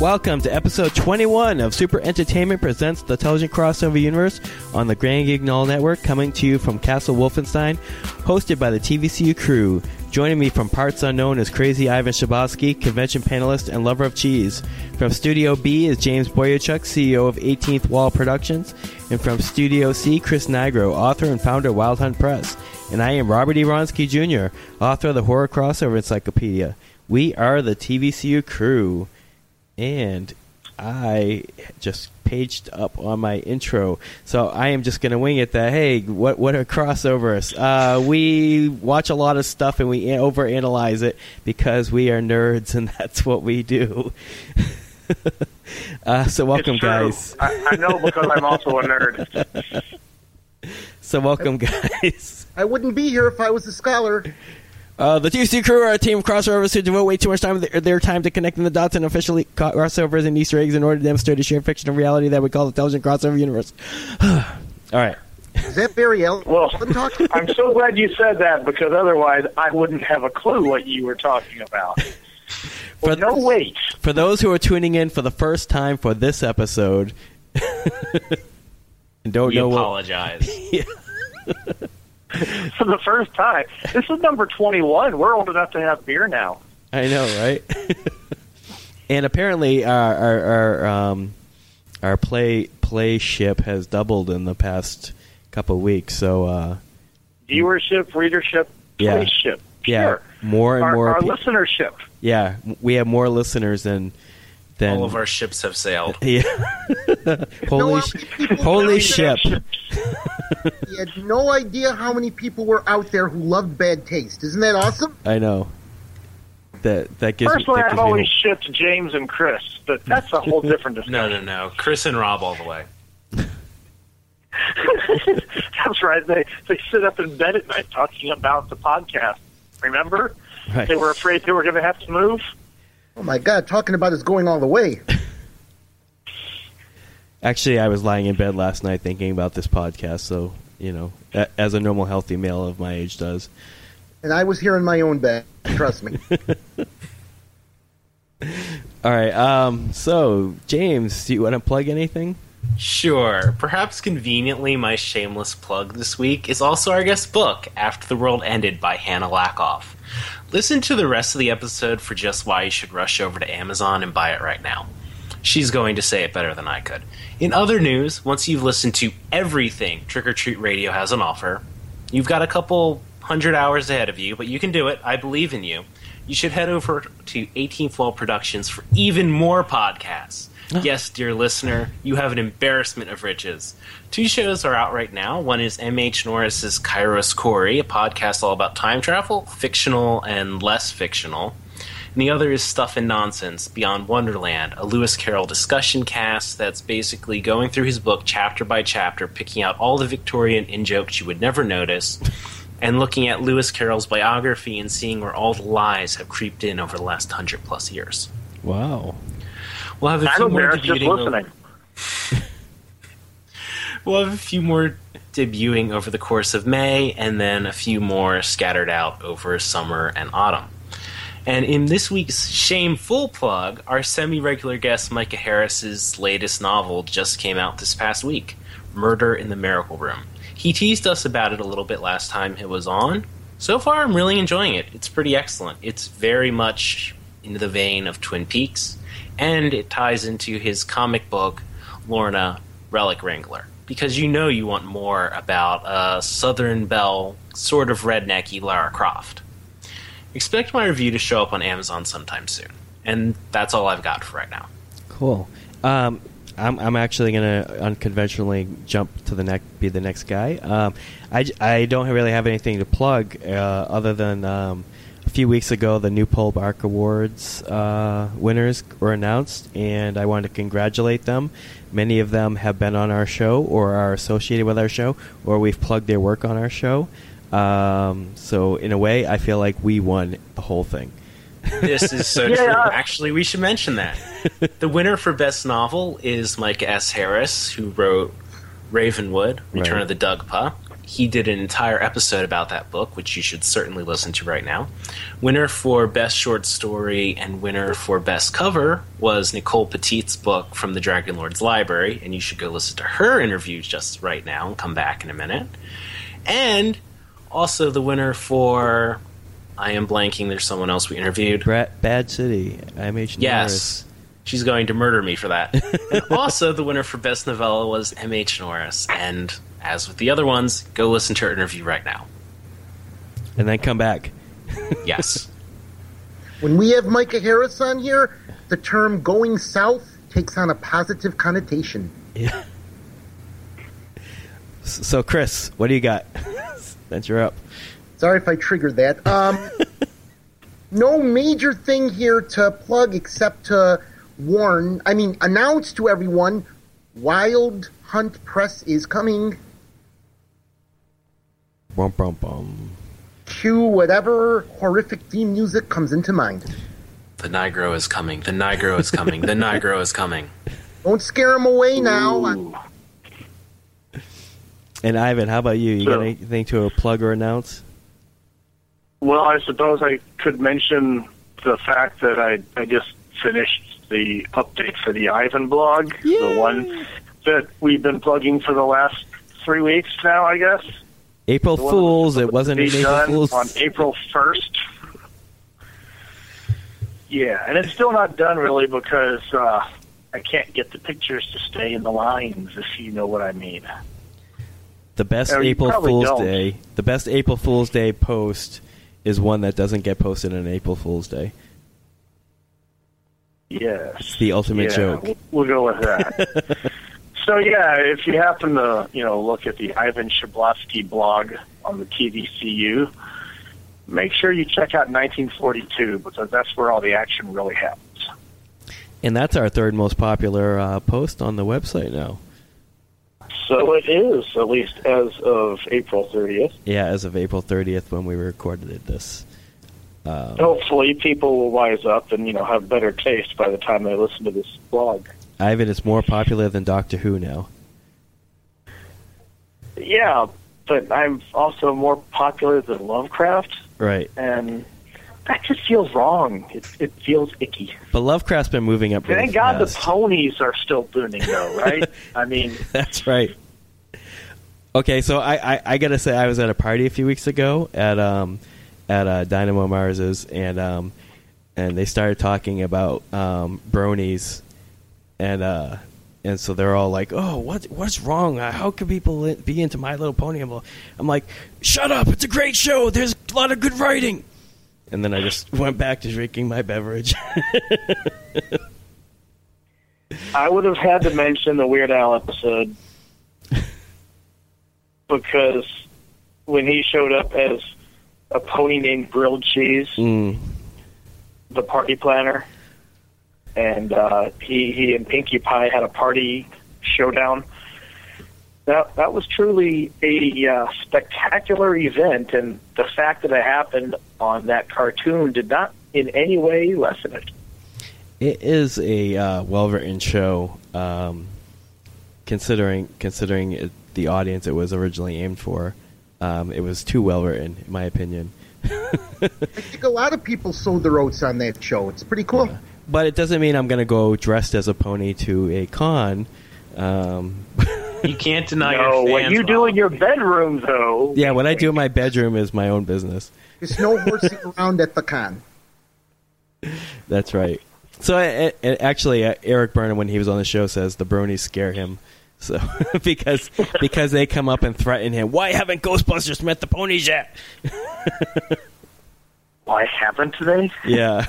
Welcome to episode 21 of Super Entertainment Presents the Intelligent Crossover Universe on the Grand Guignol Network, coming to you from Castle Wolfenstein, hosted by the TVCU crew. Joining me from parts unknown is Crazy Ivan Shabosky, convention panelist and lover of cheese. From Studio B is James Bojaciuk, CEO of 18th Wall Productions. And from Studio C, Chris Nigro, author and founder of Wild Hunt Press. And I am Robert E. Wronski Jr., author of the Horror Crossover Encyclopedia. We are the TVCU crew. And I just paged up on my intro, so I am just going to wing it. That hey, what what are crossovers? Uh, we watch a lot of stuff and we overanalyze it because we are nerds, and that's what we do. uh, so welcome, guys. I, I know because I'm also a nerd. So welcome, guys. I wouldn't be here if I was a scholar. Uh, the TC crew are a team of crossovers who devote way too much time their, their time to connecting the dots and officially co- crossovers and Easter eggs in order to demonstrate a shared fiction of reality that we call the intelligent crossover universe. All right. Is that Barry Allen Well. I'm so glad you said that because otherwise I wouldn't have a clue what you were talking about. Well, For- no, wait. For those who are tuning in for the first time for this episode, and don't We know what, apologize. For the first time. This is number 21. We're old enough to have beer now. I know, right? and apparently, our our our, um, our play play ship has doubled in the past couple of weeks. So uh, Viewership, readership, Yeah. playship. yeah, Sure. more and Our, more. our pe- listenership. yeah, we have more listeners than than All of our ships have sailed. Yeah. holy how sh- holy ship. He had no idea how many people were out there who loved bad taste. Isn't that awesome? I know. That that gives Personally, that I've gives me always hope. shipped James and Chris, but that's a whole different discussion. No, no, no. Chris and Rob all the way. That's right. They they sit up in bed at night talking about the podcast. Remember? Right. They were afraid they were going to have to move. Oh my God, talking about is going all the way. Actually, I was lying in bed last night thinking about this podcast. So you know, a- as a normal, healthy male of my age does. And I was here in my own bed. Trust me. All right. Um. So, James, do you want to plug anything? Sure. Perhaps conveniently, my shameless plug this week is also our guest book, After the World Ended by Hannah Lackoff. Listen to the rest of the episode for just why you should rush over to Amazon and buy it right now. She's going to say it better than I could. In other news, once you've listened to everything Trick or Treat Radio has on offer, you've got a couple hundred hours ahead of you, but you can do it. I believe in you. You should head over to 18th Wall Productions for even more podcasts. yes, dear listener, you have an embarrassment of riches. Two shows are out right now. One is M.H. Norris's Kairos Corey, a podcast all about time travel, fictional and less fictional. And the other is Stuff and Nonsense Beyond Wonderland, a Lewis Carroll discussion cast that's basically going through his book chapter by chapter, picking out all the Victorian in jokes you would never notice, and looking at Lewis Carroll's biography and seeing where all the lies have creeped in over the last hundred plus years. Wow. We'll have a I'm few more embarrassed just debuting. listening. We'll have a few more debuting over the course of May, and then a few more scattered out over summer and autumn. And in this week's shameful plug, our semi-regular guest Micah Harris's latest novel just came out this past week, Murder in the Miracle Room. He teased us about it a little bit last time it was on. So far, I'm really enjoying it. It's pretty excellent. It's very much in the vein of Twin Peaks, and it ties into his comic book, Lorna Relic Wrangler. Because you know you want more about a Southern Belle, sort of rednecky Lara Croft. Expect my review to show up on Amazon sometime soon. And that's all I've got for right now. Cool. Um, I'm, I'm actually going to unconventionally jump to the next, be the next guy. Um, I, I don't really have anything to plug uh, other than um, a few weeks ago the new Pulp Ark Awards uh, winners were announced, and I want to congratulate them. Many of them have been on our show or are associated with our show, or we've plugged their work on our show. Um, so in a way, I feel like we won the whole thing. This is so Yeah. true. Actually, we should mention that. the winner for Best Novel is Micah S. Harris, who wrote Ravenwood, Return Right. of the Puh. he did an entire episode about that book, which you should certainly listen to right now. Winner for Best Short Story and winner for Best Cover was Nicole Petit's book from the Dragon Lord's Library, and you should go listen to her interview just right now and come back in a minute. And also the winner for I am blanking. There's someone else we interviewed. Brat, Bad City. MH Yes. She's going to murder me for that. and also, the winner for Best Novella was M.H. Norris. And as with the other ones, go listen to her interview right now. And then come back. Yes. When we have Micah Harris on here, the term going south takes on a positive connotation. Yeah. So, Chris, what do you got? Since you're up. Sorry if I triggered that. Um, no major thing here to plug except to warn, I mean, announce to everyone Wild Hunt Press is coming. Bum, bum, bum. Cue whatever horrific theme music comes into mind. The Nigro is coming. The Nigro is coming. The Nigro is coming. Don't scare him away now. Ooh. And Ivan, how about you? You got anything to plug or announce? Well, I suppose I could mention the fact that I I just finished the update for the Ivan blog, the one that we've been plugging for the last three weeks now, I guess. April The Fools. It wasn't an April Fools. on April first. Yeah, and it's still not done really because uh, I can't get the pictures to stay in the lines, if you know what I mean. The best April Fool's don't. Day. The best April Fool's Day post is one that doesn't get posted on April Fool's Day. Yes. It's the ultimate yeah, joke. We'll, go with that. so yeah, if you happen to you know look at the Ivan Shablotsky blog on the TVCU, make sure you check out 1942 because that's where all the action really happens. And that's our third most popular uh, post on the website now. So it is, at least as of April 30th. Yeah, as of April 30th when we recorded this. Um, Hopefully, people will wise up and you know have better taste by the time they listen to this blog. Ivan is more popular than Doctor Who now. Yeah, but I'm also more popular than Lovecraft, Right. and that just feels wrong. It, it feels icky. But Lovecraft's been moving up Thank God the ponies are still booming, though, right? I mean, That's right. Okay, so I, I, I gotta say I was at a party a few weeks ago at um at uh, Dynamo Mars's and um and they started talking about um bronies and uh and so they're all like, "Oh, what what's wrong? Uh, How could people be into My Little Pony?" I'm like, "Shut up! It's a great show. There's a lot of good writing." And then I just went back to drinking my beverage. I would have had to mention the Weird Al episode because when he showed up as a pony named Grilled Cheese, mm. the party planner, and uh, he he and Pinkie Pie had a party showdown. That that was truly a uh, spectacular event, and the fact that it happened on that cartoon did not in any way lessen it. It is a uh, well written show, um, considering considering it, the audience it was originally aimed for. Um, it was too well written, in my opinion. I think a lot of people sowed their oats on that show. It's pretty cool. But it doesn't mean I'm going to go dressed as a pony to a con. Um, You can't deny no, your what you do in your bedroom, though. yeah, what I do in my bedroom is my own business. There's no horsing around at the con. That's right. So I, I- actually, uh, Erik Burnham, when he was on the show, says the bronies scare him. So because because they come up and threaten him. Why haven't Ghostbusters met the ponies yet? Why haven't they? Yeah.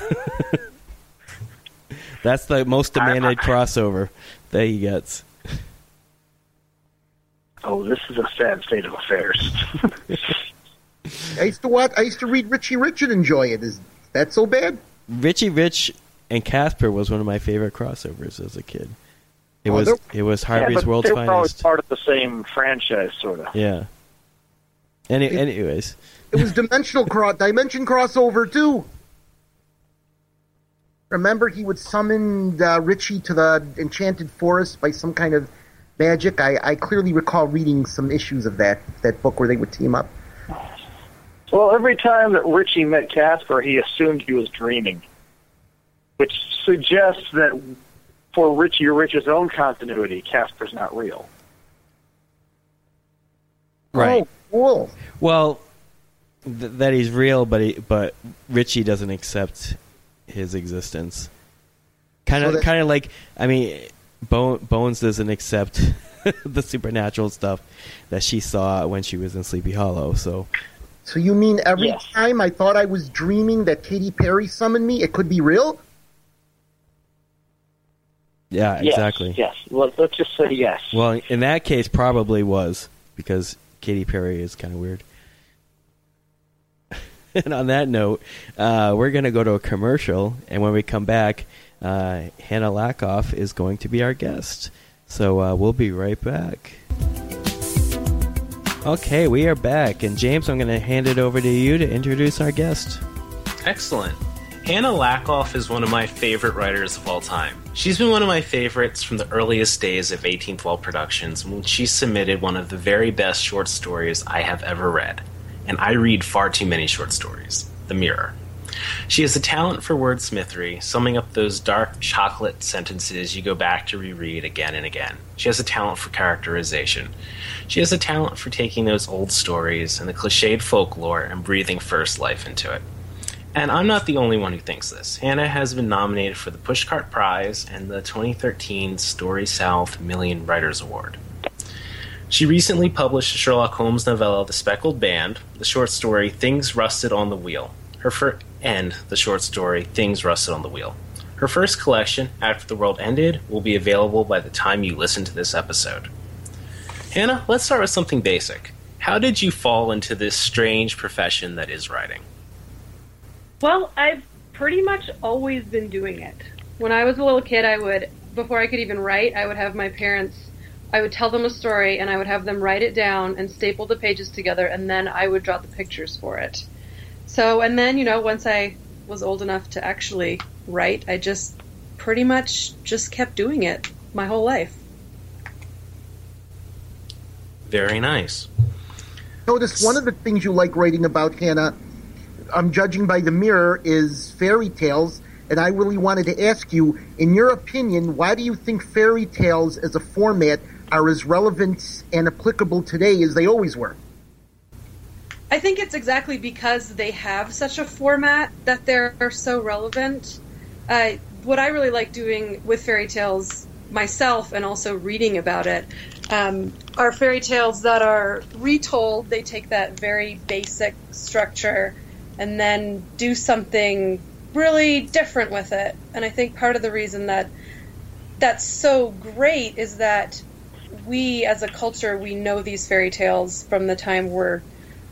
That's the most demanded crossover that he gets. Oh, this is a sad state of affairs. I used to watch. I used to read Richie Rich and enjoy it. Is that so bad? Richie Rich and Casper was one of my favorite crossovers as a kid. It Oh, was it was yeah, Harvey's but World's they were always Finest. part of the same franchise, sort of. Yeah. Any, anyways, It was dimensional cross, dimension crossover too. Remember, he would summon uh, Richie to the enchanted forest by some kind of magic. I, I clearly recall reading some issues of that that book where they would team up. Well, every time that Richie met Casper, he assumed he was dreaming, which suggests that for Richie Rich's own continuity, Casper's not real. Right. Oh, cool. Well, th- that he's real, but he, but Richie doesn't accept his existence. Kind So of, that- kind of like I mean, Bo- Bones doesn't accept the supernatural stuff that she saw when she was in Sleepy Hollow. So So you mean every Yes. time I thought I was dreaming that Katy Perry summoned me, it could be real? yeah, Yes, exactly. Yes. Well, let's just say yes. Well, in that case, probably was because Katy Perry is kind of weird. and on that note, uh, we're going to go to a commercial, and when we come back, uh, Hannah Lackoff is going to be our guest. So uh, we'll be right back. Okay, we are back, and James, I'm going to hand it over to you to introduce our guest. Excellent. Hannah Lackoff is one of my favorite writers of all time. She's been one of my favorites from the earliest days of 18th Wall Productions when she submitted one of the very best short stories I have ever read. And I read far too many short stories The Mirror. She has a talent for wordsmithery, summing up those dark chocolate sentences you go back to reread again and again. She has a talent for characterization. She has a talent for taking those old stories and the cliched folklore and breathing first life into it. And I'm not the only one who thinks this. Hannah has been nominated for the Pushcart Prize and the 2013 Story South Million Writers Award. She recently published Sherlock Holmes novella, The Speckled Band, the short story Things Rusted on the Wheel. Her fir- and the short story Things Rusted on the Wheel. Her first collection, After the World Ended, will be available by the time you listen to this episode. Hannah, let's start with something basic. How did you fall into this strange profession that is writing? Well, I've pretty much always been doing it. When I was a little kid, I would, before I could even write, I would have my parents, I would tell them a story and I would have them write it down and staple the pages together and then I would draw the pictures for it. So, and then, you know, once I was old enough to actually write, I just pretty much just kept doing it my whole life. Very nice. Notice one of the things you like writing about, Hannah, I'm judging by the mirror, is fairy tales. And I really wanted to ask you, in your opinion, why do you think fairy tales as a format are as relevant and applicable today as they always were? I think it's exactly because they have such a format that they're so relevant. Uh, what I really like doing with fairy tales myself and also reading about it um, are fairy tales that are retold. They take that very basic structure and then do something really different with it. And I think part of the reason that that's so great is that we as a culture we know these fairy tales from the time we're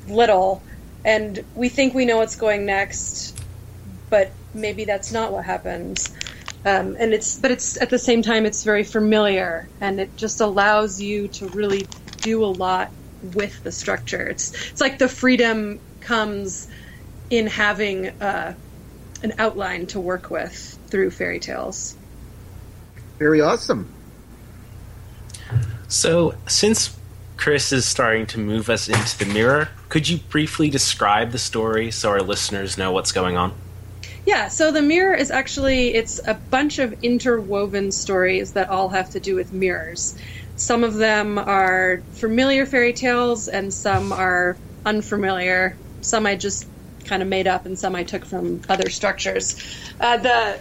little and we think we know what's going next but maybe that's not what happens um, and it's but it's at the same time it's very familiar and it just allows you to really do a lot with the structure. It's it's like the freedom comes in having uh, an outline to work with through fairy tales. Very awesome. So, since Chris is starting to move us into the mirror, could you briefly describe the story so our listeners know what's going on? Yeah, so the mirror is actually it's a bunch of interwoven stories that all have to do with mirrors. Some of them are familiar fairy tales and some are unfamiliar. Some I just kind of made up and some I took from other structures. Uh, the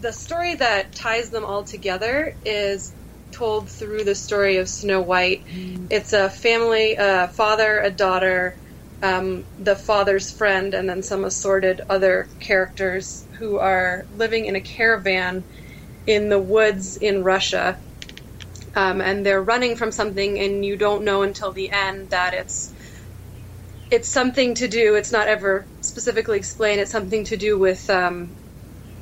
the story that ties them all together is told through the story of Snow White. It's a family, a father, a daughter, um, the father's friend, and then some assorted other characters who are living in a caravan in the woods in Russia. Um, and they're running from something, and you don't know until the end that it's it's something to do. It's not ever specifically explained. It's something to do with um,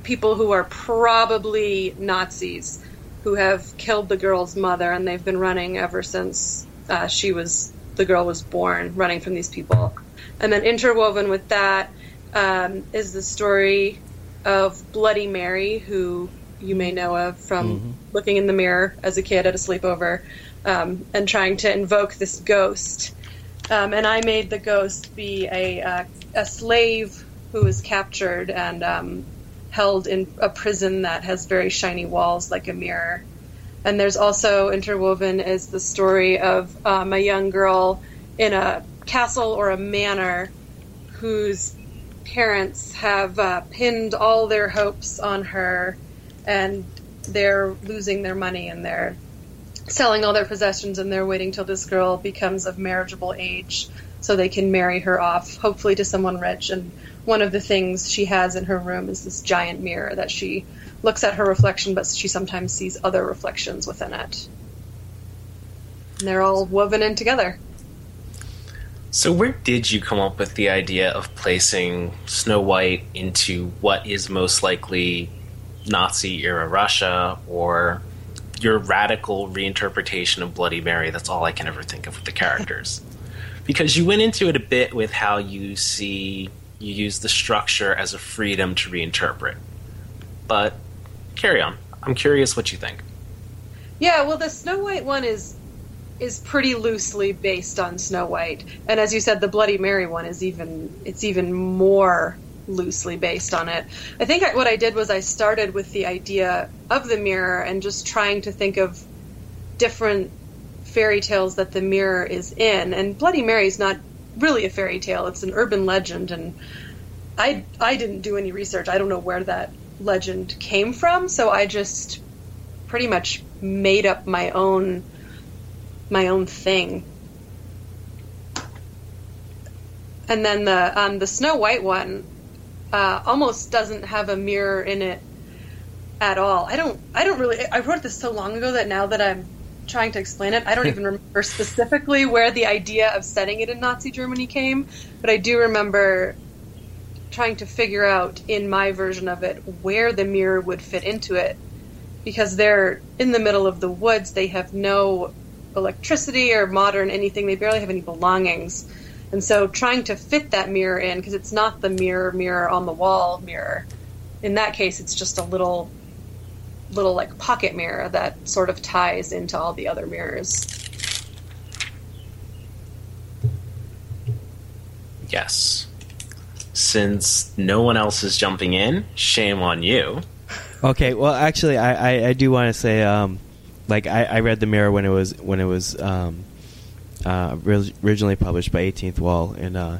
people who are probably Nazis who have killed the girl's mother, and they've been running ever since uh, she was the girl was born, running from these people. And then interwoven with that um, is the story of Bloody Mary, who you may know of from looking in the mirror as a kid at a sleepover um, and trying to invoke this ghost. Um, and I made the ghost be a uh, a slave who was captured and um, held in a prison that has very shiny walls like a mirror. And there's also interwoven is the story of um, a young girl in a castle or a manor whose parents have uh, pinned all their hopes on her and they're losing their money and they're selling all their possessions and they're waiting till this girl becomes of marriageable age so they can marry her off, hopefully to someone rich. And one of the things she has in her room is this giant mirror that she looks at her reflection, but she sometimes sees other reflections within it. And they're all woven in together. So, where did you come up with the idea of placing Snow White into what is most likely Nazi era Russia or your radical reinterpretation of Bloody Mary? That's all I can ever think of with the characters. because you went into it a bit with how you see you use the structure as a freedom to reinterpret. But carry on. I'm curious what you think. Yeah, well, the Snow White one is is pretty loosely based on Snow White, and as you said, the Bloody Mary one is even it's even more loosely based on it. I think I, what I did was I started with the idea of the mirror and just trying to think of different fairy tales that the mirror is in, and Bloody Mary is not really a fairy tale; it's an urban legend, and I I didn't do any research. I don't know where that legend came from, so I just pretty much made up my own my own thing. And then the um, the Snow White one uh, almost doesn't have a mirror in it at all. I don't I don't really I wrote this so long ago that now that I'm trying to explain it, I don't even remember specifically where the idea of setting it in Nazi Germany came, but I do remember trying to figure out in my version of it where the mirror would fit into it because they're in the middle of the woods. They have no electricity or modern anything. They barely have any belongings. And so trying to fit that mirror in, because it's not the mirror, mirror on the wall mirror. In that case, it's just a little, little like pocket mirror that sort of ties into all the other mirrors. Yes. Since no one else is jumping in, shame on you. Okay, well, actually, I, I, I do want to say, um, like, I, I read the Mirror when it was when it was um, uh, ri- originally published by 18th Wall, and uh,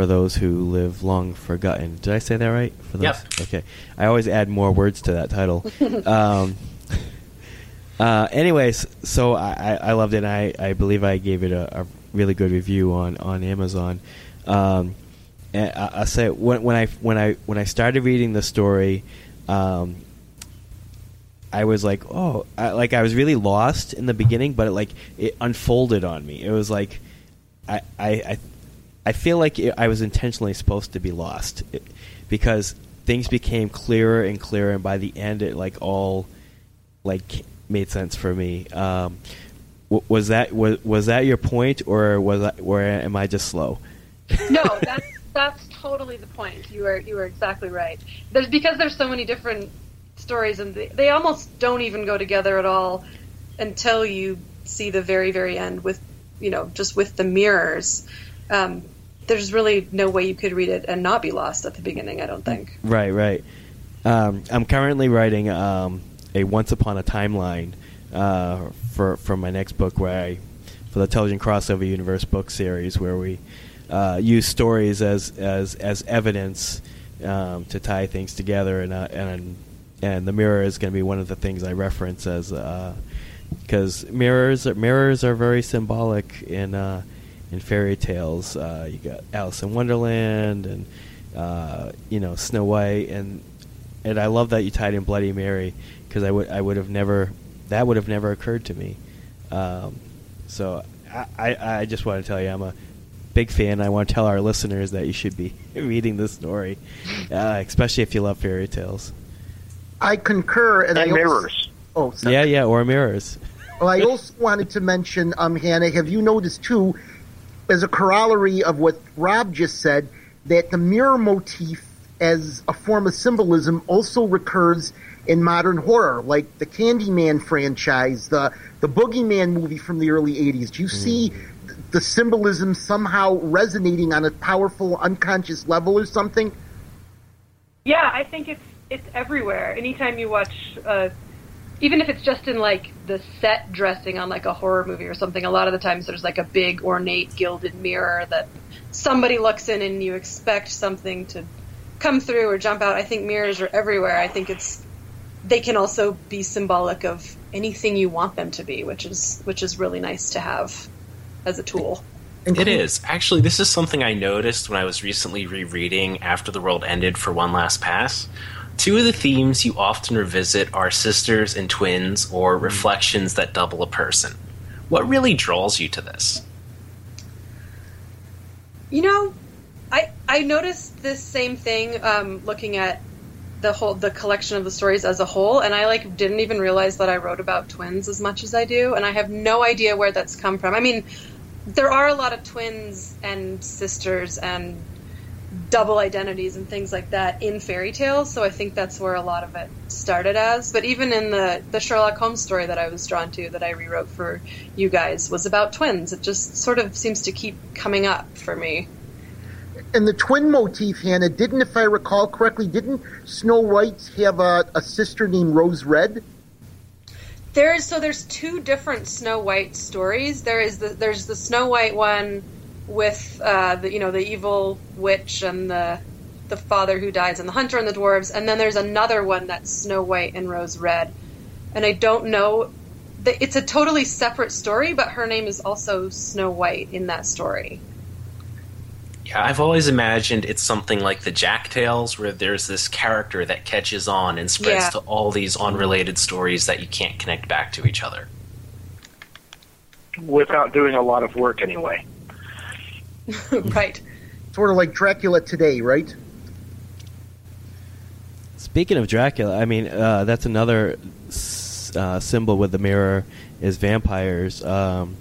for those who live long forgotten. Did I say that right? For those? Yep. Okay, I always add more words to that title. um, uh, anyways, so I, I I loved it. And I, I believe I gave it a, a really good review on on Amazon. Um, and I, I say when, when I when I when I started reading the story, um, I was like, oh, I, like I was really lost in the beginning, but it, like it unfolded on me. It was like I I I, I feel like it, I was intentionally supposed to be lost it, because things became clearer and clearer, and by the end, it like all like made sense for me. Um, w- was that was was that your point, or was that, or am I just slow? No, that's that's totally the point. You are you are exactly right. There's because there's so many different stories, and they, they almost don't even go together at all until you see the very very end with you know just with the mirrors. Um, there's really no way you could read it and not be lost at the beginning. I don't think. Right, right. Um, I'm currently writing um, a Once Upon a Timeline uh, for for my next book, where I for the Intelligent Crossover Universe book series, where we uh, use stories as as as evidence um, to tie things together, and uh, and and the mirror is going to be one of the things I reference as because mirrors mirrors are very symbolic in in fairy tales. Uh, you got Alice in Wonderland and uh, you know Snow White, and and I love that you tied in Bloody Mary because I would I would have never that would have never occurred to me. Um, so I, I I just want to tell you I'm a big fan. I want to tell our listeners that you should be reading this story, uh, especially if you love fairy tales. I concur, and, And I also- mirrors. oh, sorry. Yeah, yeah, or mirrors. Well, I also wanted to mention, um, Hannah, have you noticed too, as a corollary of what Rob just said, that the mirror motif as a form of symbolism also recurs in modern horror, like the Candyman franchise, the the Boogeyman movie from the early '80s. Do you see the symbolism somehow resonating on a powerful unconscious level or something? Yeah, I think it's it's everywhere. Anytime you watch, uh, even if it's just in like the set dressing on like a horror movie or something, a lot of the times there's like a big ornate gilded mirror that somebody looks in and you expect something to come through or jump out. I think mirrors are everywhere. I think it's they can also be symbolic of anything you want them to be, which is which is really nice to have as a tool. It is. Actually, this is something I noticed when I was recently rereading After the World Ended for One Last Pass. Two of the themes you often revisit are sisters and twins, or reflections that double a person. What really draws you to this? You know, I I noticed this same thing um, looking at the whole the collection of the stories as a whole, and I like didn't even realize that I wrote about twins as much as I do, and I have no idea where that's come from. I mean, there are a lot of twins and sisters and double identities and things like that in fairy tales, so I think that's where a lot of it started as. But even in the the Sherlock Holmes story that I was drawn to that I rewrote for you guys was about twins. It just sort of seems to keep coming up for me. And the twin motif, Hannah, didn't, if I recall correctly, didn't Snow White have a, a sister named Rose Red? There's so there's two different Snow White stories. There is the there's the Snow White one with uh, the you know the evil witch and the the father who dies and the hunter and the dwarves, and then there's another one that's Snow White and Rose Red. And I don't know, it's a totally separate story, but her name is also Snow White in that story. Yeah, I've always imagined it's something like the Jack Tales, where there's this character that catches on and spreads Yeah. to all these unrelated stories that you can't connect back to each other. without doing a lot of work anyway. right. Sort of like Dracula today, right? Speaking of Dracula, I mean uh, that's another s- uh, symbol with the mirror is vampires. Um,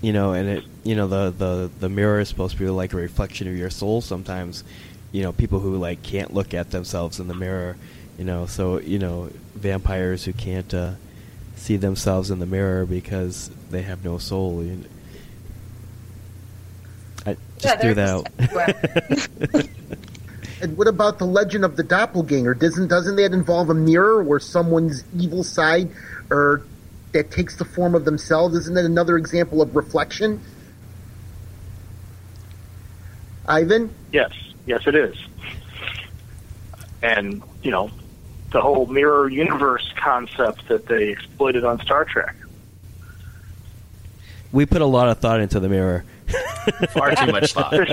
you know, and it you know the, the the mirror is supposed to be like a reflection of your soul. Sometimes, you know, people who like can't look at themselves in the mirror. You know, so you know vampires who can't uh, see themselves in the mirror because they have no soul. You I just Yeah, threw that out. And what about the legend of the doppelganger? Doesn't doesn't that involve a mirror where someone's evil side or that takes the form of themselves? Isn't that another example of reflection? Ivan? Yes, yes, it is. And you know, the whole mirror universe concept that they exploited on Star Trek. we put a lot of thought into the mirror. Far too much thought.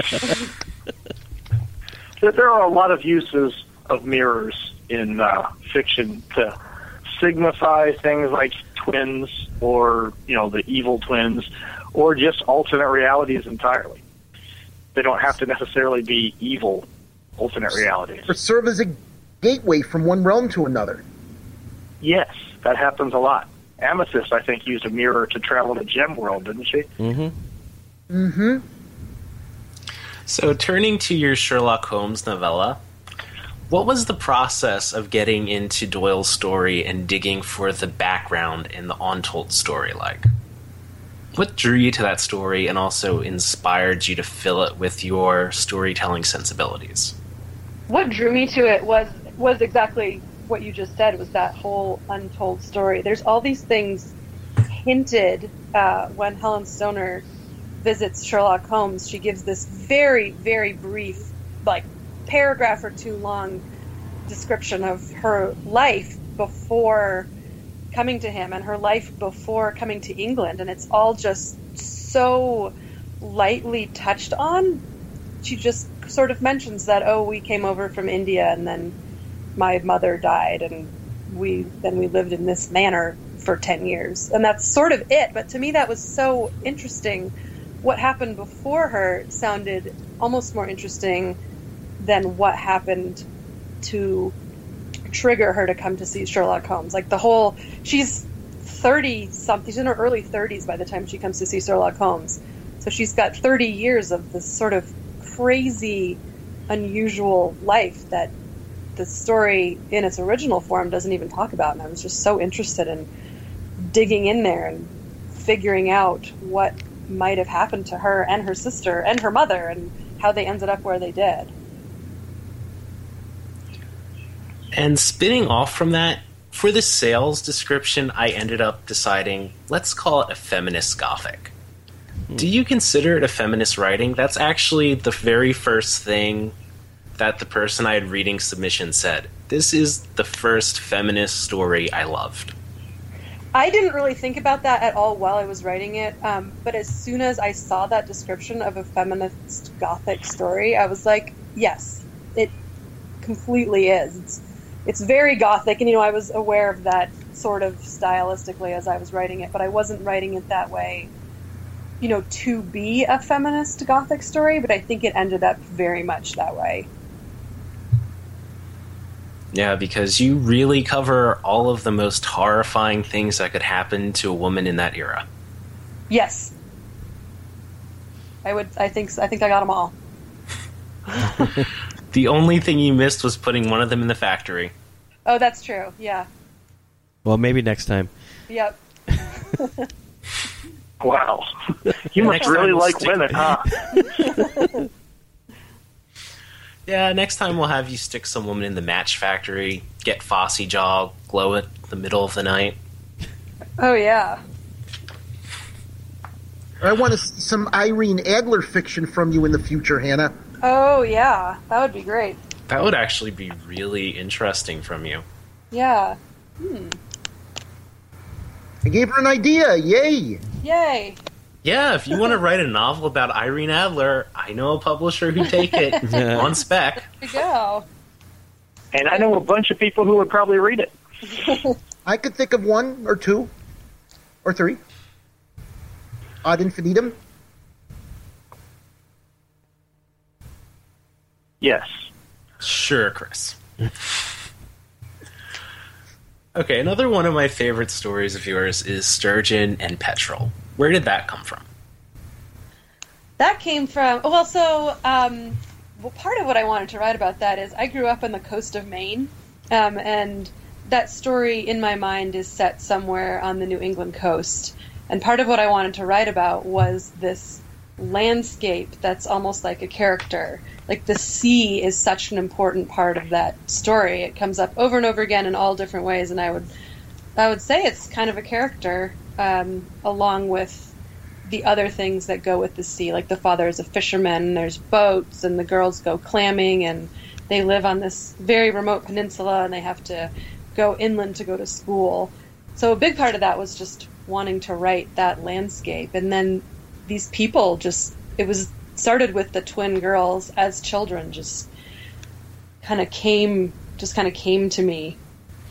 There- there are a lot of uses of mirrors in uh, fiction to signify things like twins or you know the evil twins or just alternate realities entirely. They don't have to necessarily be evil alternate realities. Or serve as a gateway from one realm to another? Yes, that happens a lot. Amethyst, I think, used a mirror to travel to Gem World, didn't she? mm-hmm. Mm-hmm. So, turning to your Sherlock Holmes novella, what was the process of getting into Doyle's story and digging for the background in the untold story like? What drew you to that story and also inspired you to fill it with your storytelling sensibilities? what drew me to it was was exactly what you just said was that whole untold story there's all these things hinted uh, when helen stoner visits sherlock holmes she gives this very very brief like paragraph or two long description of her life before coming to him and her life before coming to england and it's all just so lightly touched on. She just sort of mentions that oh we came over from India and then my mother died and we then we lived in this manor for 10 years. And that's sort of it but to me that was so interesting what happened before her sounded almost more interesting than what happened to trigger her to come to see Sherlock Holmes like the whole she's 30 something she's in her early 30s by the time she comes to see Sherlock Holmes so she's got 30 years of this sort of crazy unusual life that the story in its original form doesn't even talk about. And I was just so interested in digging in there and figuring out what might have happened to her and her sister and her mother and how they ended up where they did. And spinning off from that, for the sales description, I ended up deciding let's call it a feminist gothic. Hmm. Do you consider it a feminist writing? That's actually the very first thing that the person I had reading submission said. This is the first feminist story I loved. I didn't really think about that at all while I was writing it, um, but as soon as I saw that description of a feminist gothic story, I was like, yes, it completely is. It's, it's very gothic, and you know, I was aware of that sort of stylistically as I was writing it, but I wasn't writing it that way, you know, to be a feminist gothic story, but I think it ended up very much that way. Yeah, because you really cover all of the most horrifying things that could happen to a woman in that era. Yes. I would. I think. I think I got them all. The only thing you missed was putting one of them in the factory. Oh, that's true. Yeah. Well, maybe next time. Yep. Wow. You must really like women, huh? Yeah, next time we'll have you stick some woman in the match factory, get Phossy Jaw, glow it in the middle of the night. Oh yeah. I want to see some Irene Adler fiction from you in the future, Hannah. Oh yeah. That would be great. That would actually be really interesting from you. Yeah. Hmm. I gave her an idea. Yay! Yay. Yeah, if you want to write a novel about Irene Adler, I know a publisher who'd take it on spec. There we go. And I know a bunch of people who would probably read it. I could think of one or two or three. Ad infinitum. Yes. Sure, Chris. okay, another one of my favorite stories of yours is Sturgeon and Petrol. Where did that come from? That came from well, so um, well, part of what I wanted to write about that is I grew up on the coast of Maine, um, and that story in my mind is set somewhere on the New England coast. And part of what I wanted to write about was this landscape that's almost like a character. Like the sea is such an important part of that story. It comes up over and over again in all different ways, and I would I would say it's kind of a character, um, along with the other things that go with the sea. Like the father is a fisherman, and there's boats, and the girls go clamming, and they live on this very remote peninsula, and they have to go inland to go to school. So a big part of that was just wanting to write that landscape, and then these people just it was started with the twin girls as children, just kind of came, just kind of came to me,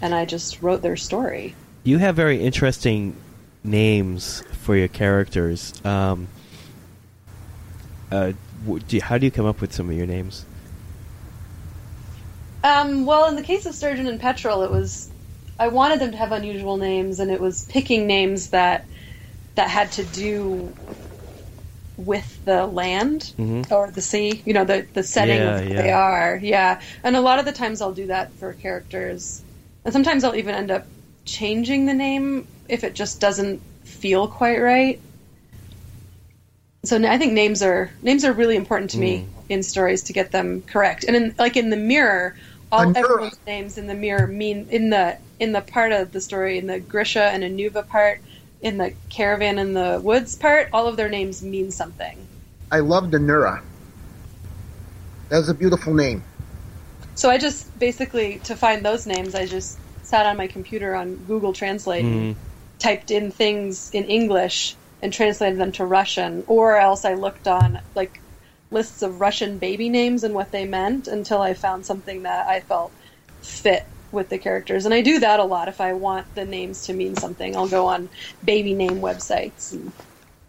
and I just wrote their story. You have very interesting names for your characters. Um, uh, do you- how do you come up with some of your names? Um, well, in the case of Sturgeon and Petrol, it was I wanted them to have unusual names, and it was picking names that that had to do with the land Mhm. or the sea. You know, the the setting Yeah, of yeah. they are. Yeah, and a lot of the times I'll do that for characters, and sometimes I'll even end up changing the name if it just doesn't feel quite right. So I think names are names are really important to me hmm. in stories to get them correct. And in, like in the mirror, all Anura. everyone's names in the mirror mean in the in the part of the story in the Grisha and Anuva part, in the caravan in the woods part, all of their names mean something. I love Anura. That was a beautiful name. So I just basically to find those names, I just sat on my computer on Google Translate and mm-hmm. typed in things in English and translated them to Russian, or else I looked on like lists of Russian baby names and what they meant until I found something that I felt fit with the characters. And I do that a lot if I want the names to mean something. I'll go on baby name websites and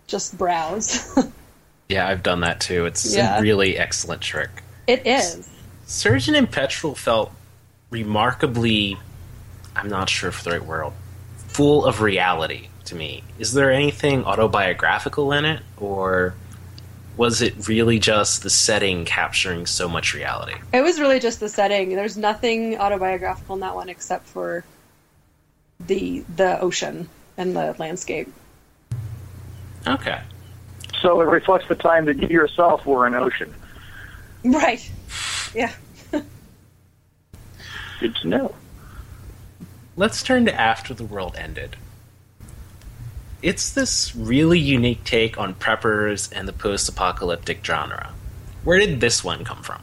just browse. Yeah, I've done that too. It's Yeah. a really excellent trick. it is. Surgeon and Petrol felt remarkably, I'm not sure if the right word, full of reality to me. Is there anything autobiographical in it, or was it really just the setting capturing so much reality? It was really just the setting. There's nothing autobiographical in that one except for the the ocean and the landscape. Okay. So it reflects the time that you yourself were an ocean. Right. Yeah. Good to know. Let's turn to After the World Ended. It's this really unique take on preppers and the post apocalyptic genre. Where did this one come from?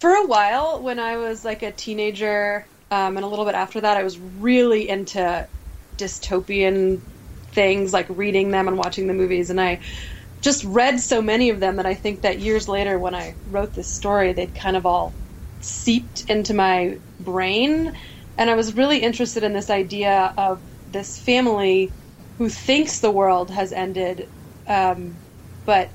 For a while, when I was like a teenager, um, and a little bit after that, I was really into dystopian things, like reading them and watching the movies. And I just read so many of them that I think that years later, when I wrote this story, they'd kind of all seeped into my brain. And I was really interested in this idea of this family who thinks the world has ended, um, but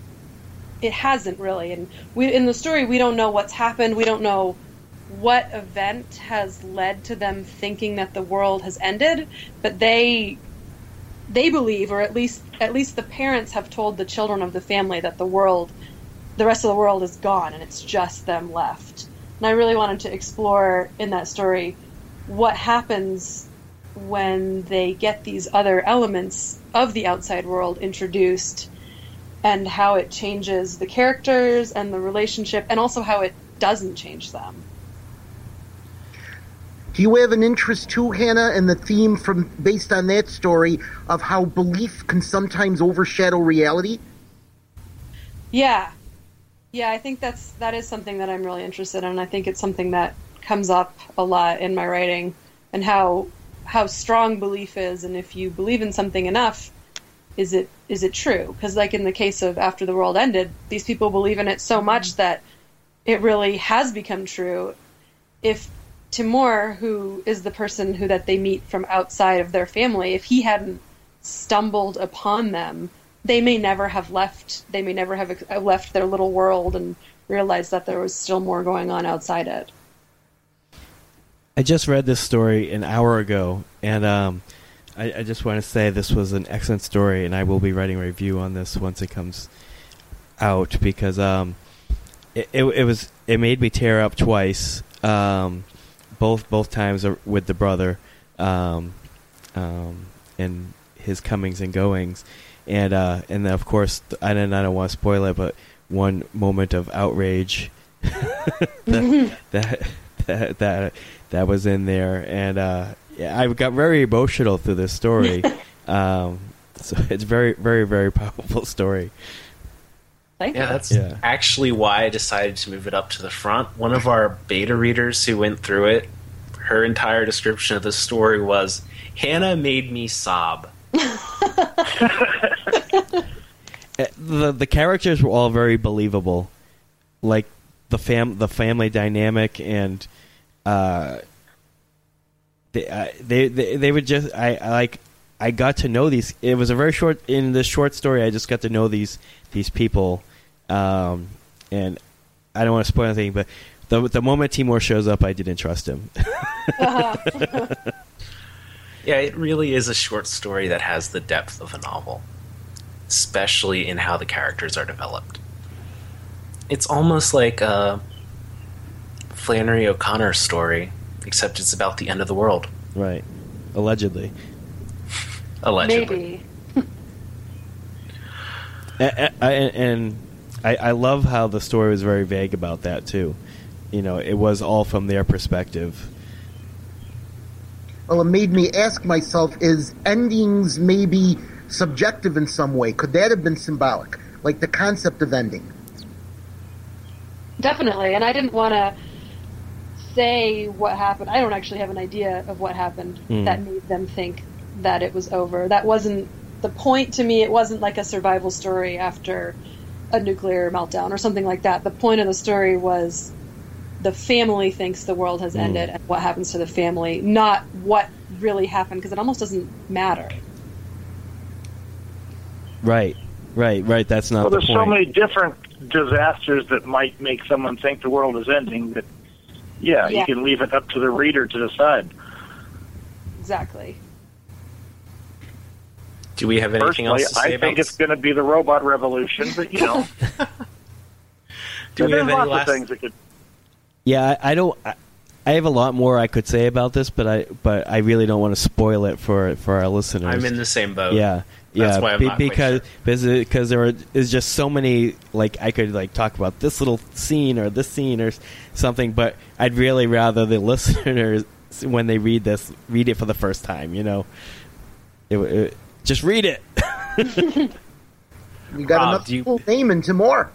it hasn't really. And we, in the story, we don't know what's happened. We don't know what event has led to them thinking that the world has ended, but they they believe, or at least at least the parents have told the children of the family that the world, the rest of the world is gone, and it's just them left. And I really wanted to explore in that story what happens when they get these other elements of the outside world introduced and how it changes the characters and the relationship and also how it doesn't change them. Do you have an interest too, Hannah, in the theme from based on that story of how belief can sometimes overshadow reality? Yeah. Yeah, I think that's that is something that I'm really interested in. I think it's something that comes up a lot in my writing and how how strong belief is and if you believe in something enough is it is it true? Because like in the case of after the world ended these people believe in it so much mm-hmm. that it really has become true. If Timur who is the person who that they meet from outside of their family if he hadn't stumbled upon them they may never have left they may never have left their little world and realized that there was still more going on outside it I just read this story an hour ago, and um, I, I, just want to say this was an excellent story, and I will be writing a review on this once it comes out because um, it, it, it, was it made me tear up twice, um, both both times with the brother, um, um, and his comings and goings, and uh, and of course I don't I don't want to spoil it, but one moment of outrage that, that that that that was in there, and uh, yeah, I got very emotional through this story. um, so it's very, very, very powerful story. Thank yeah, that's yeah. actually why I decided to move it up to the front. One of our beta readers who went through it, her entire description of the story was Hannah made me sob. Eh, the the characters were all very believable, like the fam the family dynamic and uh, they, uh, they, they they would just I, I like I got to know these. It was a very short in this short story. I just got to know these these people, um, and I don't want to spoil anything, but the the moment Timur shows up, I didn't trust him. yeah, it really is a short story that has the depth of a novel, especially in how the characters are developed. It's almost like a Flannery O'Connor story, except it's about the end of the world. Right. Allegedly. Allegedly. Maybe. and, and I, I love how the story was very vague about that too. You know, it was all from their perspective. Well, it made me ask myself: Is endings maybe subjective in some way? Could that have been symbolic, like the concept of ending? Definitely, and I didn't want to say what happened. I don't actually have an idea of what happened mm. that made them think that it was over. That wasn't the point to me. It wasn't like a survival story after a nuclear meltdown or something like that. The point of the story was the family thinks the world has mm. ended and what happens to the family, not what really happened because it almost doesn't matter. Right, right, right. That's not. Well, the there's point. so many different disasters that might make someone think the world is ending that yeah, yeah, you can leave it up to the reader to decide. Exactly. Do Do we have anything Personally, else to say I about think it's going to be the robot revolution, but you know, Do we there's have any lots last? of things that could. Yeah, I, I don't. I, I have a lot more I could say about this, but I but I really don't want to spoil it for for our listeners. I'm in the same boat. Yeah, yeah. That's why I'm be- not quite because sure. because because there are, is just so many like I could like talk about this little scene or this scene or something, but I'd really rather the listeners when they read this read it for the first time. You know, it, it, just read it. You got Rob, enough do you- full name and some more.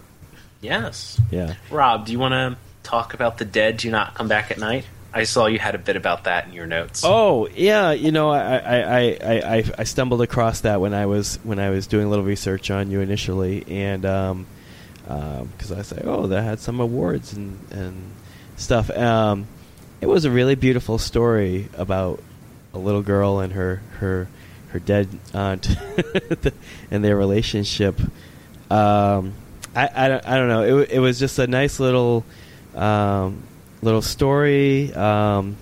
Yes. yeah. Rob, do you want to talk about the dead do not come back at night? I saw you had a bit about that in your notes. Oh yeah, you know I, I, I, I, I- stumbled across that when I was when I was doing a little research on you initially, and um, because I say oh that had some awards and and stuff. Um, it was a really beautiful story about a little girl and her her her dead aunt and their relationship. Um, I, I, don't, I don't know. It, it was just a nice little um, little story. Um,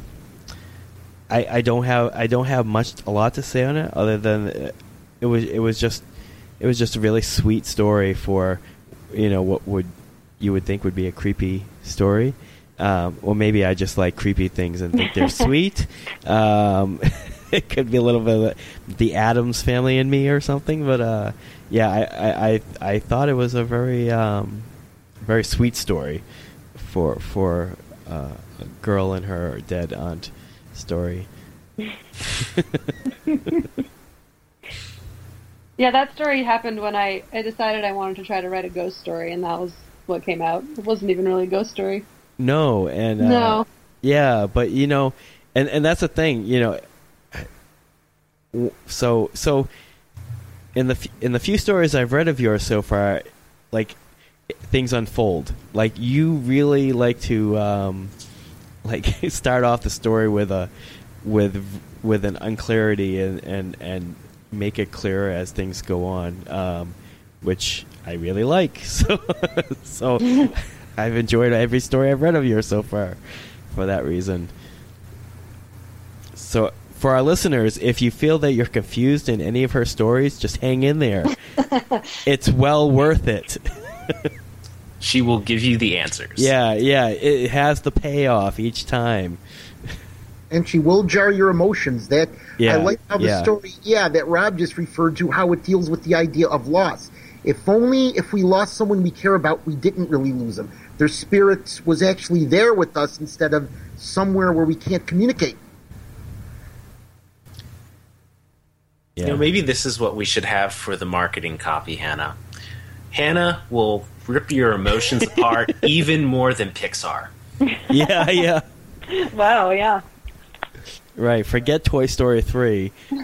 I, I don't have I don't have much a lot to say on it other than it was it was just it was just a really sweet story for you know what would you would think would be a creepy story. Um, or maybe I just like creepy things and think they're sweet. Um, it could be a little bit of the Addams family in me or something, but uh, yeah, I, I, I, I thought it was a very um, very sweet story for for uh, a girl and her dead aunt story. Yeah, that story happened when I, I decided I wanted to try to write a ghost story, and that was what came out. It wasn't even really a ghost story. No, and uh, No. yeah, but you know, and and that's the thing, you know. So so, in the f- in the few stories I've read of yours so far, like things unfold. Like you really like to um, like start off the story with a with with an unclarity and and and make it clearer as things go on, um, which I really like. So so I've enjoyed every story I've read of yours so far for that reason. So for our listeners, if you feel that you're confused in any of her stories, just hang in there. it's well worth it. She will give you the answers. Yeah, yeah, it has the payoff each time. and she will jar your emotions. That Yeah, I like how the yeah. story, yeah, that Rob just referred to how it deals with the idea of loss. If only if we lost someone we care about, we didn't really lose them. Their spirit was actually there with us instead of somewhere where we can't communicate. Yeah. You know, maybe this is what we should have for the marketing copy, Hannah. Hannah will rip your emotions apart even more than Pixar. yeah, yeah. Wow, yeah. Right. Forget Toy Story 3.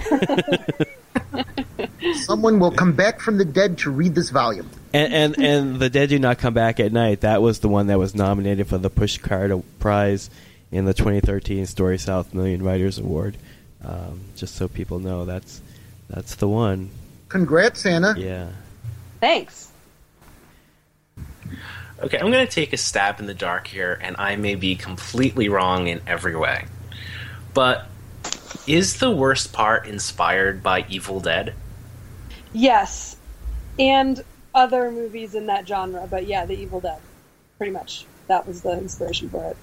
Someone will come back from the dead to read this volume. And, and and The Dead Do Not Come Back at Night, that was the one that was nominated for the Pushcart Prize in the 2013 Story South Million Writers Award. Um, just so people know, that's that's the one. Congrats, Anna. Yeah. Thanks. Okay, I'm going to take a stab in the dark here, and I may be completely wrong in every way. But is the worst part inspired by Evil Dead? Yes, and other movies in that genre, but yeah, The Evil Dead. Pretty much. That was the inspiration for it.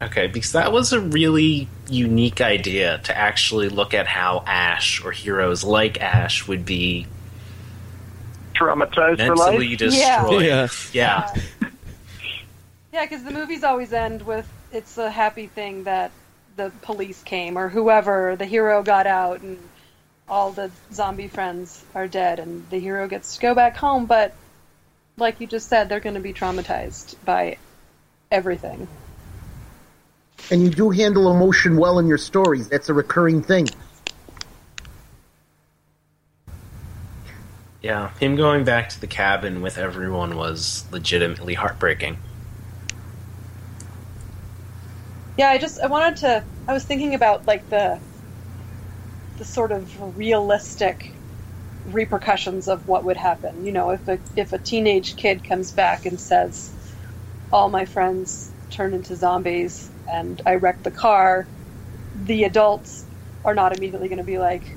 Okay, because that was a really unique idea to actually look at how Ash or heroes like Ash would be Traumatized for mentally life. destroyed. Yeah. Yeah. Yeah, because the movies always end with it's a happy thing that the police came or whoever, the hero got out and all the zombie friends are dead and the hero gets to go back home, but like you just said, they're going to be traumatized by everything. And you do handle emotion well in your stories. That's a recurring thing. Yeah, him going back to the cabin with everyone was legitimately heartbreaking. Yeah, I just I wanted to I was thinking about like the the sort of realistic repercussions of what would happen. You know, if a if a teenage kid comes back and says all my friends turn into zombies and I wrecked the car, the adults are not immediately going to be like,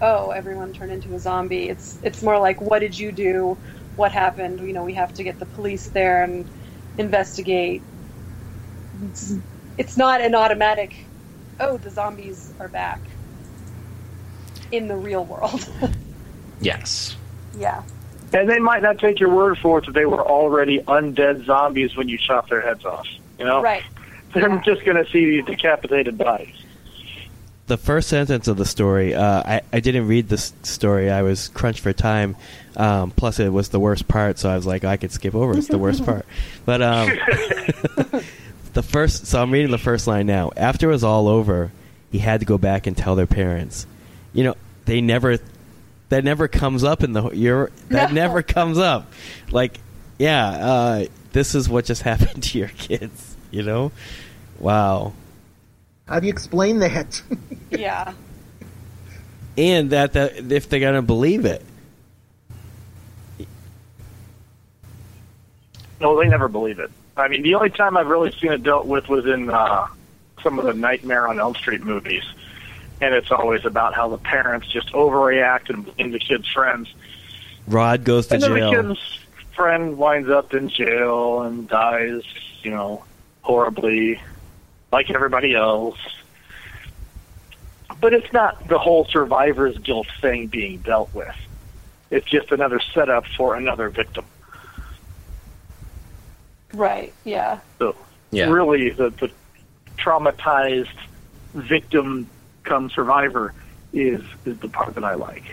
oh, everyone turned into a zombie. It's it's more like what did you do? What happened? You know, we have to get the police there and investigate. It's, it's not an automatic. Oh, the zombies are back in the real world. Yes. yeah. And they might not take your word for it that they were already undead zombies when you chop their heads off. You know, Right. they're Yeah. just going to see decapitated bodies. The first sentence of the story, uh, I, I didn't read this story. I was crunched for time. Um, plus, it was the worst part, so I was like, I could skip over. It's the worst part. But um, the first, so I'm reading the first line now. After it was all over, he had to go back and tell their parents. You know, they never. That never comes up in the you're that No. never comes up. Like, yeah, uh, this is what just happened to your kids. You know, wow. How do you explain that? Yeah. and that, that if they're gonna believe it, No, they never believe it. I mean, the only time I've really seen it dealt with was in uh, some of the Nightmare on Elm Street movies, and it's always about how the parents just overreact and blame the kid's friends, Rod goes to and then the jail. kid's friend winds up in jail and dies, you know, horribly, like everybody else. But it's not the whole survivor's guilt thing being dealt with. It's just another setup for another victim. Right. Yeah. So Yeah. really, the, the traumatized victim come survivor is is the part that I like.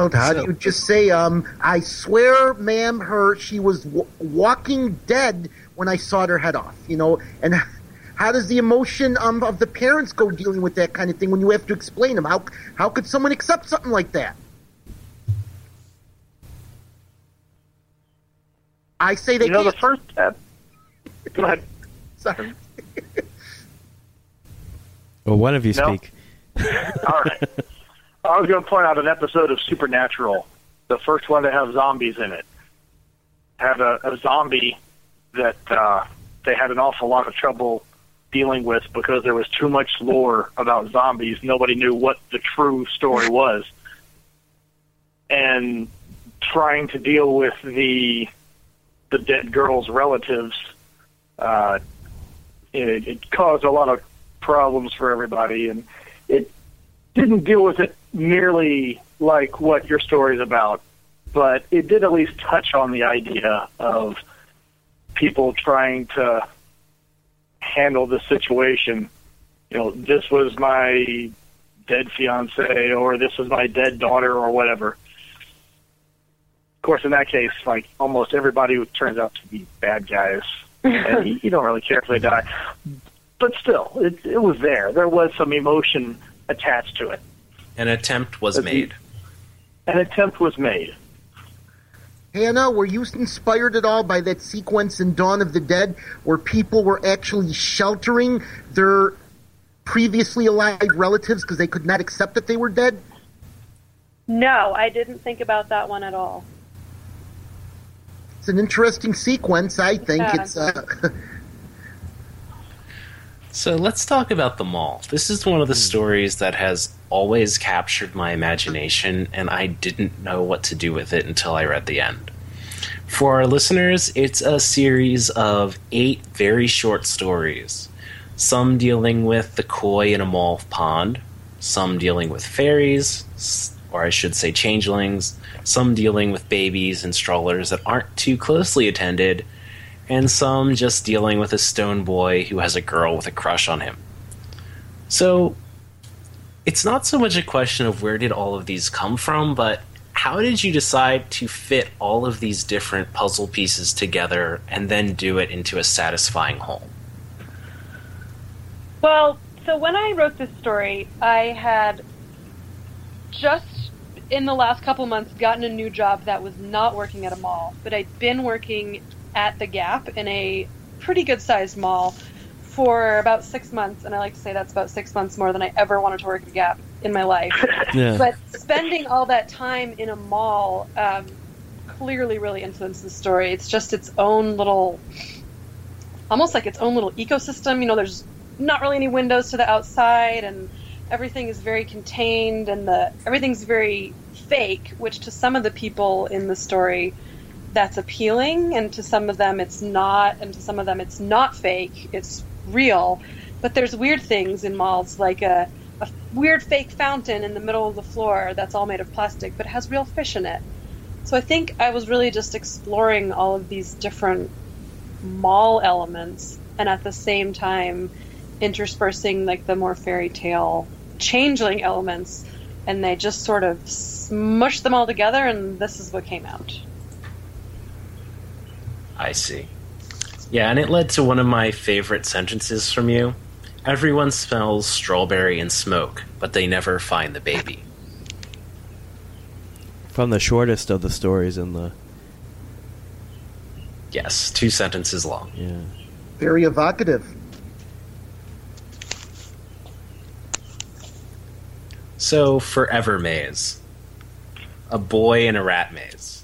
Oh, how So- do you just say, um, I swear, ma'am, her, she was w- walking dead when I sawed her head off, you know? And how does the emotion um, of the parents go dealing with that kind of thing when you have to explain them? How, how could someone accept something like that? I say they you know, the can't. first. Uh, go ahead. Sorry. Well, one of you No. speak. All right. I was going to point out an episode of Supernatural, the first one to have zombies in it. Had a, a zombie that uh, they had an awful lot of trouble dealing with because there was too much lore about zombies. Nobody knew what the true story was. And trying to deal with the the dead girl's relatives, uh, it, it caused a lot of problems for everybody, and it didn't deal with it nearly like what your story's about, but it did at least touch on the idea of people trying to handle the situation. You know, this was my dead fiance, or this was my dead daughter, or whatever. Of course, in that case, like almost everybody turns out to be bad guys, and you, you don't really care if they die. But still, it, it was there. There was some emotion attached to it. An attempt was But made. An attempt was made. Hannah, were you inspired at all by that sequence in Dawn of the Dead where people were actually sheltering their previously alive relatives because they could not accept that they were dead? No, I didn't think about that one at all. It's an interesting sequence, I think. Yeah. It's uh, So let's talk about the mall. This is one of the hmm. stories that has always captured my imagination, and I didn't know what to do with it until I read the end. For our listeners, it's a series of eight very short stories. Some dealing with the koi in a mall pond, some dealing with fairies, or I should say changelings, some dealing with babies and strollers that aren't too closely attended, and some just dealing with a stone boy who has a girl with a crush on him. So, it's not so much a question of where did all of these come from, but how did you decide to fit all of these different puzzle pieces together and then do it into a satisfying whole? Well, so when I wrote this story, I had just in the last couple months gotten a new job that was not working at a mall, but I'd been working at the Gap in a pretty good sized mall for about six months, and I like to say that's about six months more than I ever wanted to work at a Gap in my life. Yeah. but spending all that time in a mall um, clearly really influenced the story. It's just its own little, almost like its own little ecosystem. You know, there's not really any windows to the outside, and everything is very contained, and the everything's very fake, which to some of the people in the story that's appealing, and to some of them it's not, and to some of them it's not fake, it's real. But there's weird things in malls, like a, a weird fake fountain in the middle of the floor that's all made of plastic, but has real fish in it. So I think I was really just exploring all of these different mall elements, and at the same time interspersing like the more fairy tale changeling elements, and they just sort of smushed them all together, and this is what came out. I see. Yeah, and it led to one of my favorite sentences from you. Everyone smells strawberry and smoke, but they never find the baby. From the shortest of the stories in the Yes, two sentences long. yeah. Very evocative. So, Forever Maze. A boy in a rat maze.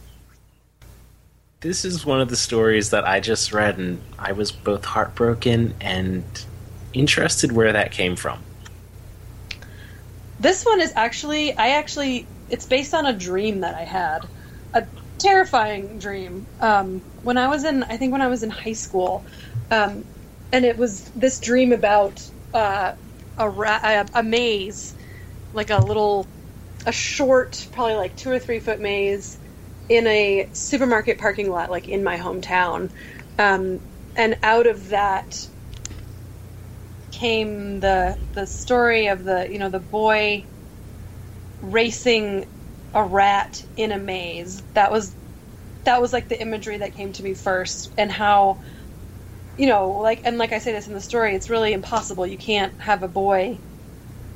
This is one of the stories that I just read, and I was both heartbroken and interested where that came from. This one is actually, I actually, it's based on a dream that I had, a terrifying dream. Um, when I was in, I think when I was in high school, um, and it was this dream about uh, a, ra- a a maze, like a little, a short, probably like two or three foot maze in a supermarket parking lot, like in my hometown. Um, and out of that came the the story of the you know the boy racing a rat in a maze. That was that was like the imagery that came to me first, and how you know like and like I say this in the story, it's really impossible. You can't have a boy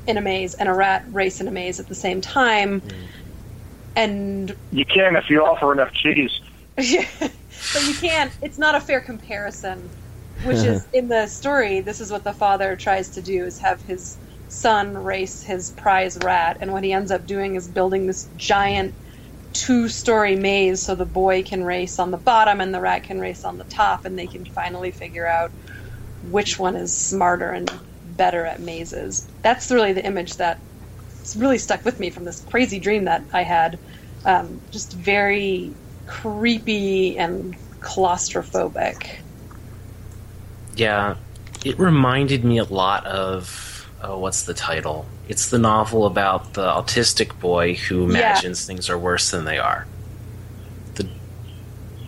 in a maze and a rat race in a maze at the same time. And You can if you offer enough cheese. but you can't. It's not a fair comparison. Which is in the story. This is what the father tries to do: is have his son race his prize rat, and what he ends up doing is building this giant two-story maze so the boy can race on the bottom and the rat can race on the top, and they can finally figure out which one is smarter and better at mazes. That's really the image that it's really stuck with me from this crazy dream that I had. Um, just very creepy and claustrophobic. Yeah, it reminded me a lot of oh, what's the title? It's the novel about the autistic boy who imagines things are worse than they are. The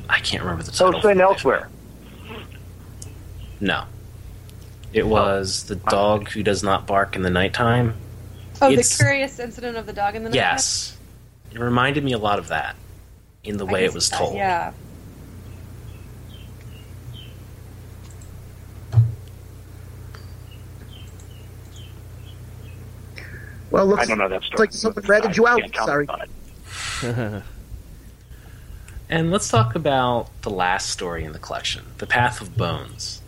I can't remember the So title. it's been elsewhere. No, it was the dog who does not bark in the nighttime. Oh, It's- the curious incident of the dog in the night. Yes, it reminded me a lot of that in the I way it was see that, told. Yeah. Well, looks I don't know that story. like someone ratted you I out. Sorry. And let's talk about the last story in the collection, The Path of Bones.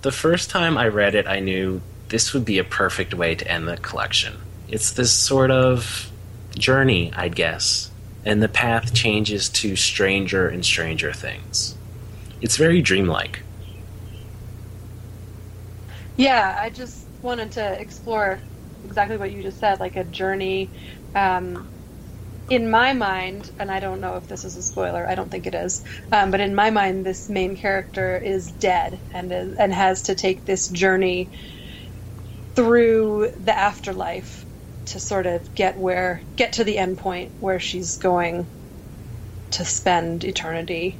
The first time I read it, I knew this would be a perfect way to end the collection. It's this sort of journey, I'd guess, and the path changes to stranger and stranger things. It's very dreamlike. Yeah, I just wanted to explore exactly what you just said, like a journey. Um, in my mind, and I don't know if this is a spoiler, I don't think it is, um, but in my mind, this main character is dead and is, and has to take this journey through the afterlife to sort of get where get to the end point where she's going to spend eternity.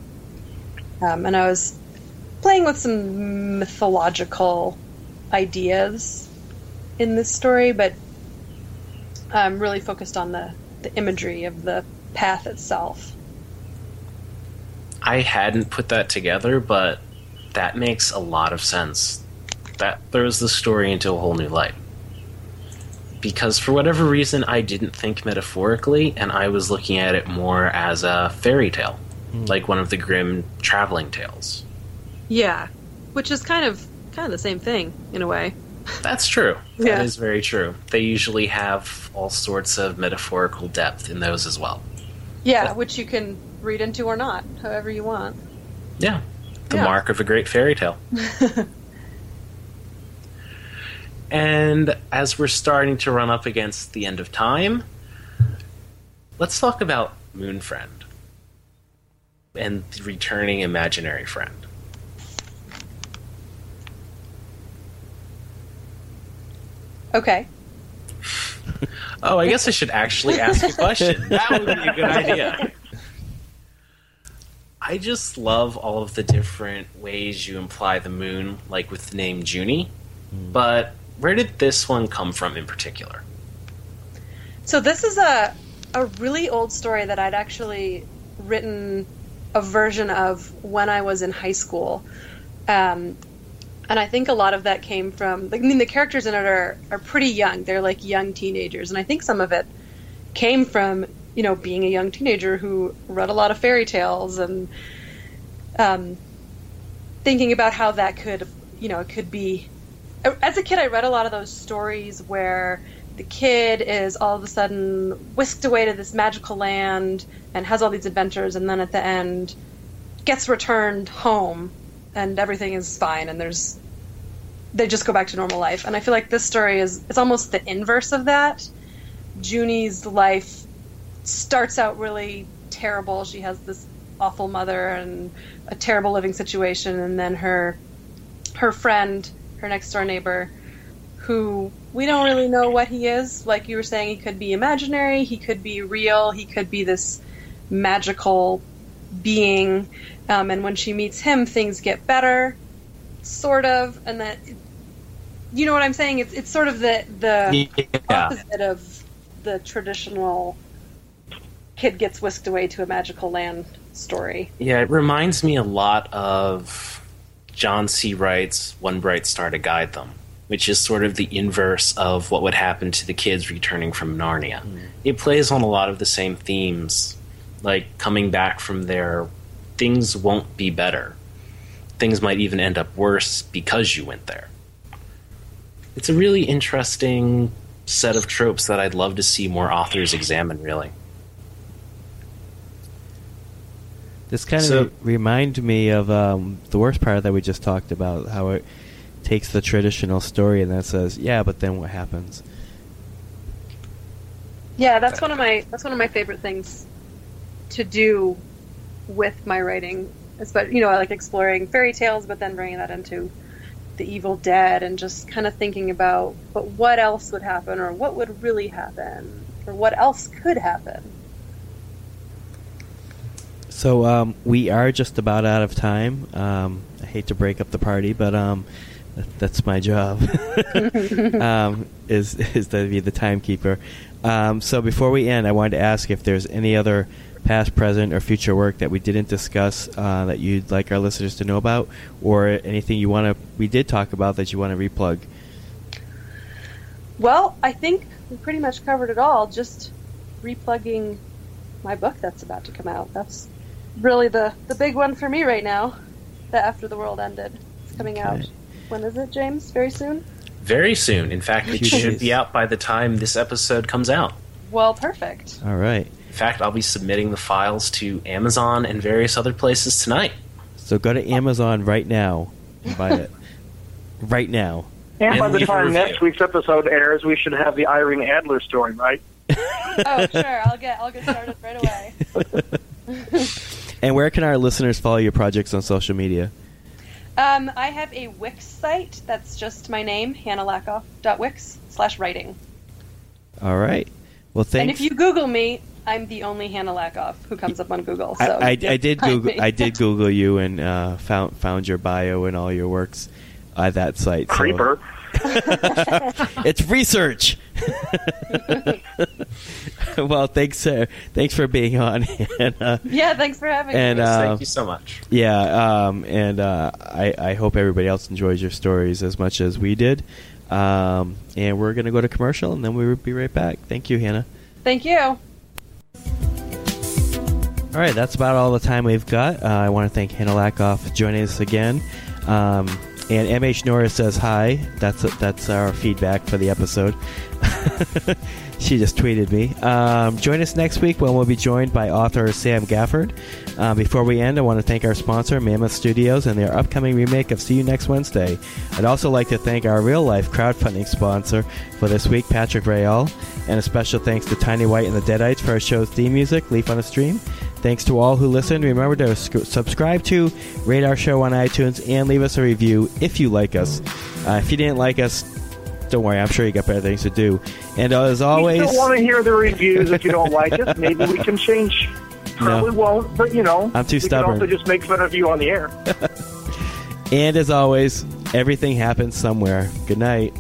Um, and I was playing with some mythological ideas in this story, but I'm really focused on the, the imagery of the path itself. I hadn't put that together, but that makes a lot of sense. That throws the story into a whole new light. Because for whatever reason, I didn't think metaphorically, and I was looking at it more as a fairy tale, hmm. like one of the Grimm traveling tales. Yeah, which is kind of kind of the same thing in a way. That's true. That Yeah. is very true. They usually have all sorts of metaphorical depth in those as well. Yeah, which you can read into or not, however you want. Yeah. The Yeah. mark of a great fairy tale. And as we're starting to run up against the end of time, let's talk about Moon Friend and the returning imaginary friend. Okay. Oh, I guess I should actually ask a question. That would be a good idea. I just love all of the different ways you imply the moon, like with the name Junie. Hmm. But where did this one come from in particular? So this is a a really old story that I'd actually written a version of when I was in high school. Um, and I think a lot of that came from. I mean, the characters in it are are pretty young. They're like young teenagers, and I think some of it came from you know being a young teenager who read a lot of fairy tales and um, thinking about how that could you know it could be. As a kid, I read a lot of those stories where the kid is all of a sudden whisked away to this magical land and has all these adventures, and then at the end gets returned home and everything is fine and there's they just go back to normal life. And I feel like this story is it's almost the inverse of that. Junie's life starts out really terrible. She has this awful mother and a terrible living situation and then her her friend, her next door neighbor, who we don't really know what he is. Like you were saying, he could be imaginary, he could be real, he could be this magical being. Um, and when she meets him, things get better, sort of. And that, you know what I'm saying? It's it's sort of the the Yeah. opposite of the traditional kid gets whisked away to a magical land story. Yeah, it reminds me a lot of John C. Wright's One Bright Star to Guide Them, which is sort of the inverse of what would happen to the kids returning from Narnia. Hmm. It plays on a lot of the same themes, like coming back from there, things won't be better. Things might even end up worse because you went there. It's a really interesting set of tropes that I'd love to see more authors examine, really. This kind of So- remind me of um, the worst part that we just talked about, how it takes the traditional story and then says, "Yeah, but then what happens?" Yeah, that's one of my that's one of my favorite things to do with my writing. But you know, I like exploring fairy tales, but then bringing that into the Evil Dead and just kind of thinking about, but what else would happen, or what would really happen, or what else could happen. So um, we are just about out of time. Um, I hate to break up the party, but um, that, that's my job. um, is is to be the timekeeper. Um, so before we end, I wanted to ask if there's any other past, present, or future work that we didn't discuss uh, that you'd like our listeners to know about, or anything you want to we did talk about that you want to replug. Well, I think we pretty much covered it all. Just replugging my book that's about to come out. That's really the the big one for me right now. That after the world ended, it's coming out. Okay. When is it, James? Very soon. Very soon. In fact, it should be out by the time this episode comes out. Well, perfect. All right. In fact, I'll be submitting the files to Amazon and various other places tonight. So go to Amazon right now and buy it. right now. And by the time next week's episode airs, we should have the Irene Adler story, right? Oh, sure. I'll get I'll get started right away. And where can our listeners follow your projects on social media? Um, I have a Wix site that's just my name, hannah.lackoff.wix slash writing. All right. Well, thank And if you Google me, I'm the only Hannah Lackoff who comes up on Google. So I, I, I did Google. me. I did Google you and uh, found found your bio and all your works at that site. so- Creeper. it's research. well, thanks. Uh, thanks for being on, and uh, Yeah, thanks for having And, me. uh, Thank you so much. yeah, um, and uh, I, I hope everybody else enjoys your stories as much as we did. Um, and we're gonna go to commercial, and then we'll be right back. Thank you, Hannah. Thank you. All right, that's about all the time we've got. Uh, I want to thank Hannah Lackoff for joining us again. Um, and MH Norris says hi. That's that's our feedback for the episode. She just tweeted me. Um, join us next week when we'll be joined by author Sam Gafford. Uh, before we end, I want to thank our sponsor, Mammoth Studios, and their upcoming remake of See You Next Wednesday. I'd also like to thank our real life crowdfunding sponsor for this week, Patrick Rayall, and a special thanks to Tiny White and the Deadites for our show's theme music, Leaf on a Stream. Thanks to all who listened. Remember to subscribe to, rate our show on iTunes, and leave us a review if you like us. Uh, if you didn't like us, don't worry, I'm sure you got better things to do. And as always, We still want to hear the reviews if you don't like us. Maybe we can change. Probably won't, but you know, I'm too we stubborn. can also just make fun of you on the air. and as always, everything happens somewhere. Good night.